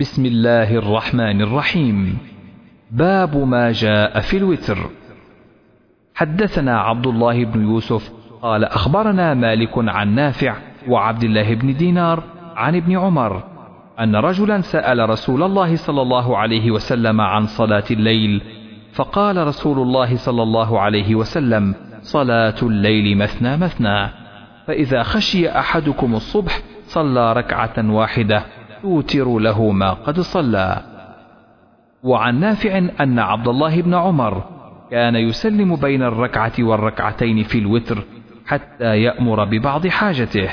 بسم الله الرحمن الرحيم. باب ما جاء في الوتر. حدثنا عبد الله بن يوسف قال أخبرنا مالك عن نافع وعبد الله بن دينار عن ابن عمر أن رجلا سأل رسول الله صلى الله عليه وسلم عن صلاة الليل فقال رسول الله صلى الله عليه وسلم صلاة الليل مثنى مثنى فإذا خشي أحدكم الصبح صلى ركعة واحدة توتر له ما قد صلى. وعن نافع أن عبد الله بن عمر كان يسلم بين الركعة والركعتين في الوتر حتى يأمر ببعض حاجته.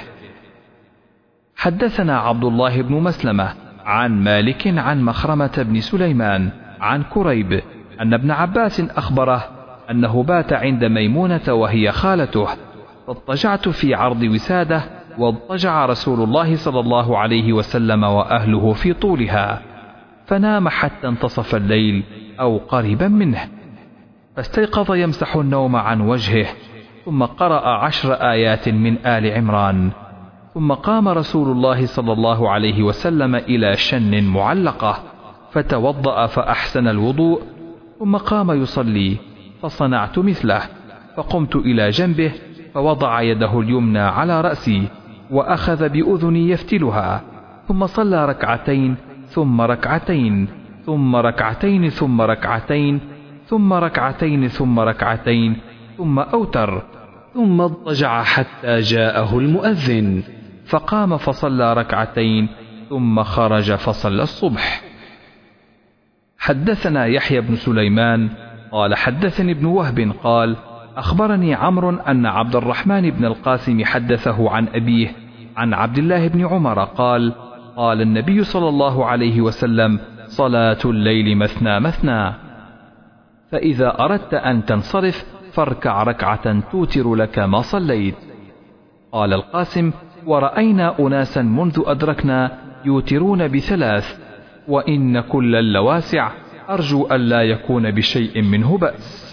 حدثنا عبد الله بن مسلمة عن مالك عن مخرمة بن سليمان عن كريب أن ابن عباس أخبره أنه بات عند ميمونة وهي خالته. فاضطجعت في عرض وسادة واضطجع رسول الله صلى الله عليه وسلم وأهله في طولها فنام حتى انتصف الليل أو قريبا منه. فاستيقظ يمسح النوم عن وجهه ثم قرأ عشر آيات من آل عمران ثم قام رسول الله صلى الله عليه وسلم إلى شن معلقة فتوضأ فأحسن الوضوء ثم قام يصلي فصنعت مثله فقمت إلى جنبه فوضع يده اليمنى على رأسي وأخذ بأذني يفتلها ثم صلى ركعتين ثم ركعتين ثم ركعتين ثم ركعتين ثم ركعتين ثم ركعتين ثم أوتر ثم اضطجع حتى جاءه المؤذن فقام فصلى ركعتين ثم خرج فصلى الصبح. حدثنا يحيى بن سليمان قال حدثني ابن وهب قال أخبرني عمرو أن عبد الرحمن بن القاسم حدثه عن أبيه عن عبد الله بن عمر قال قال النبي صلى الله عليه وسلم صلاة الليل مثنى مثنى فإذا أردت أن تنصرف فاركع ركعة توتر لك ما صليت. قال القاسم ورأينا أناسا منذ أدركنا يوترون بثلاث وإن كل اللواسع أرجو ألا يكون بشيء منه بأس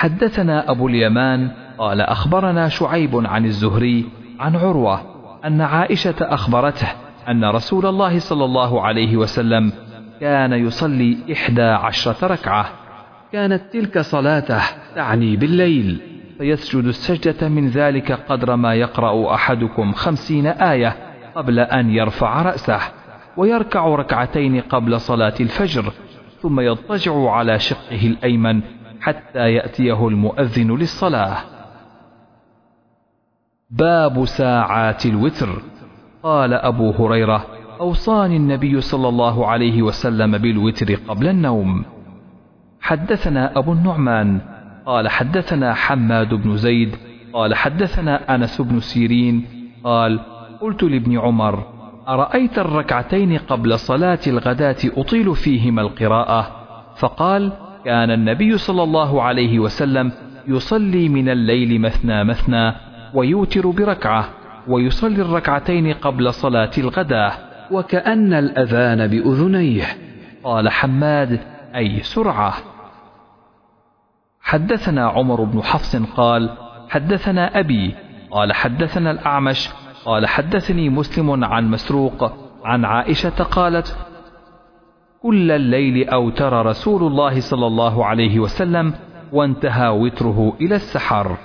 حدثنا أبو اليمان قال أخبرنا شعيب عن الزهري عن عروة أن عائشة أخبرته أن رسول الله صلى الله عليه وسلم كان يصلي إحدى عشرة ركعة. كانت تلك صلاته تعني بالليل. فيسجد السجدة من ذلك قدر ما يقرأ أحدكم خمسين آية قبل أن يرفع رأسه ويركع ركعتين قبل صلاة الفجر ثم يضطجع على شقه الأيمن حتى يأتيه المؤذن للصلاة. باب ساعات الوتر. قال أبو هريرة أوصاني النبي صلى الله عليه وسلم بالوتر قبل النوم. حدثنا أبو النعمان. قال حدثنا حماد بن زيد. قال حدثنا أنس بن سيرين. قال قلت لابن عمر أرأيت الركعتين قبل صلاة الغداة أطيل فيهما القراءة؟ فقال كان النبي صلى الله عليه وسلم يصلي من الليل مثنى مثنى ويوتر بركعة ويصلي الركعتين قبل صلاة الغداة. وكأن الأذان بأذنيه. قال حماد أي سرعة. حدثنا عمر بن حفص قال حدثنا أبي. قال حدثنا الأعمش. قال حدثني مسلم عن مسروق عن عائشة قالت كل الليل أوتر رسول الله صلى الله عليه وسلم وانتهى وتره إلى السحر.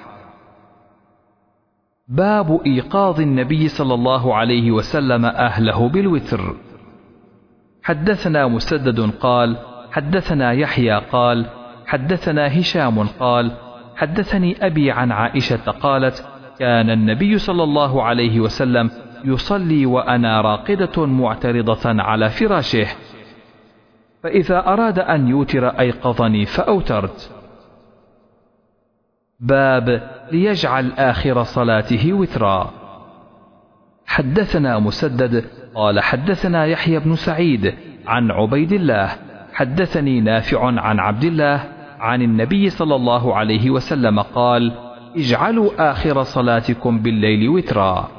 باب إيقاظ النبي صلى الله عليه وسلم أهله بالوتر. حدثنا مسدد قال حدثنا يحيى قال حدثنا هشام قال حدثني أبي عن عائشة قالت كان النبي صلى الله عليه وسلم يصلي وأنا راقدة معترضة على فراشه. فإذا أراد أن يوتر أيقظني فأوترت. باب ليجعل آخر صلاته وترا. حدثنا مسدد قال حدثنا يحيى بن سعيد عن عبيد الله حدثني نافع عن عبد الله عن النبي صلى الله عليه وسلم قال اجعلوا آخر صلاتكم بالليل وترا.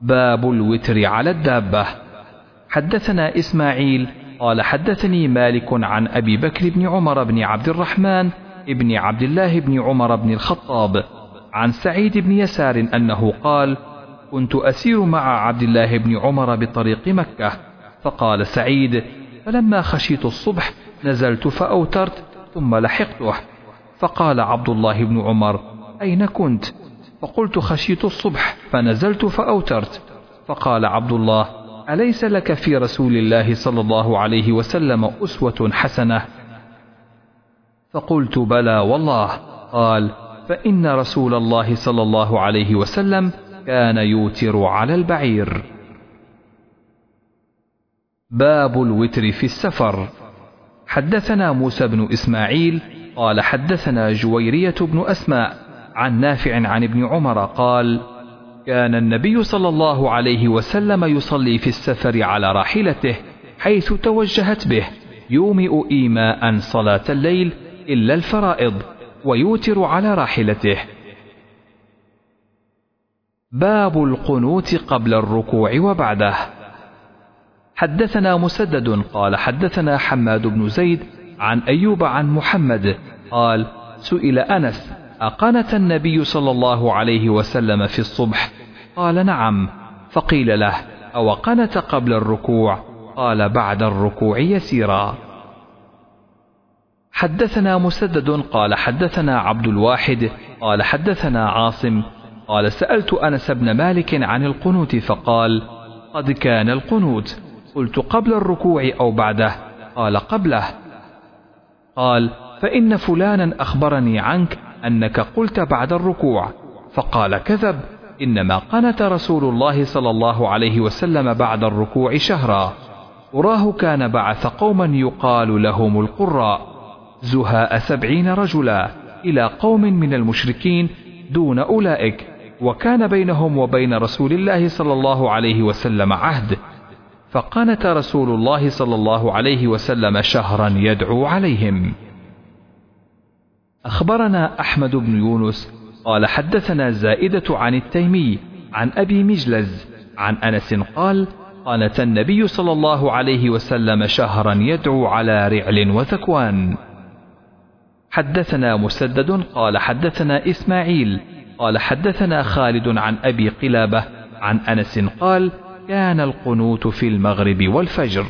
باب الوتر على الدابة. حدثنا إسماعيل قال حدثني مالك عن أبي بكر بن عمر بن عبد الرحمن ابن عبد الله بن عمر بن الخطاب عن سعيد بن يسار أنه قال كنت أسير مع عبد الله بن عمر بطريق مكة فقال سعيد فلما خشيت الصبح نزلت فأوترت ثم لحقته. فقال عبد الله بن عمر أين كنت؟ فقلت خشيت الصبح فنزلت فأوترت. فقال عبد الله أليس لك في رسول الله صلى الله عليه وسلم أسوة حسنة؟ فقلت بلى والله. قال فإن رسول الله صلى الله عليه وسلم كان يوتر على البعير. باب الوتر في السفر. حدثنا موسى بن إسماعيل قال حدثنا جويرية بن أسماء عن نافع عن ابن عمر قال كان النبي صلى الله عليه وسلم يصلي في السفر على راحلته حيث توجهت به يومئ إيماء صلاة الليل إلا الفرائض ويوتر على راحلته. باب القنوت قبل الركوع وبعده. حدثنا مسدد قال حدثنا حماد بن زيد عن أيوب عن محمد قال سئل أنس أقنت النبي صلى الله عليه وسلم في الصبح. قال نعم. فقيل له أو قنت قبل الركوع؟ قال بعد الركوع يسيرا. حدثنا مسدد. قال حدثنا عبد الواحد. قال حدثنا عاصم. قال سألت أنس بن مالك عن القنوت فقال قد كان القنوت. قلت قبل الركوع أو بعده؟ قال قبله. قال فإن فلانا أخبرني عنك أنك قلت بعد الركوع فقال كذب إنما قنت رسول الله صلى الله عليه وسلم بعد الركوع شهرا. وراه كان بعث قوما يقال لهم القراء زهاء سبعين رجلا إلى قوم من المشركين دون أولئك وكان بينهم وبين رسول الله صلى الله عليه وسلم عهد. فقنت رسول الله صلى الله عليه وسلم شهرا يدعو عليهم. أخبرنا أحمد بن يونس قال حدثنا زائدة عن التيمي عن أبي مجلز عن أنس قال قالت النبي صلى الله عليه وسلم شهرا يدعو على رعل وذكوان. حدثنا مسدد قال حدثنا إسماعيل قال حدثنا خالد عن أبي قلابة عن أنس قال كان القنوت في المغرب والفجر.